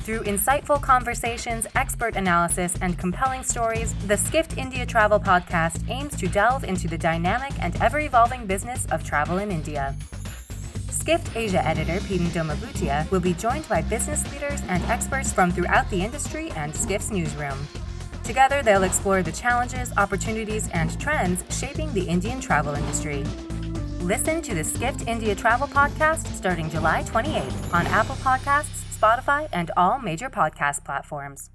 Through insightful conversations, expert analysis, and compelling stories, the Skift India Travel Podcast aims to delve into the dynamic and ever evolving business of travel in India. Skift Asia editor Peden Doma Bhutia will be joined by business leaders and experts from throughout the industry and Skift's newsroom. Together, they'll explore the challenges, opportunities, and trends shaping the Indian travel industry. Listen to the Skift India Travel Podcast starting July 28th on Apple Podcasts, Spotify, and all major podcast platforms.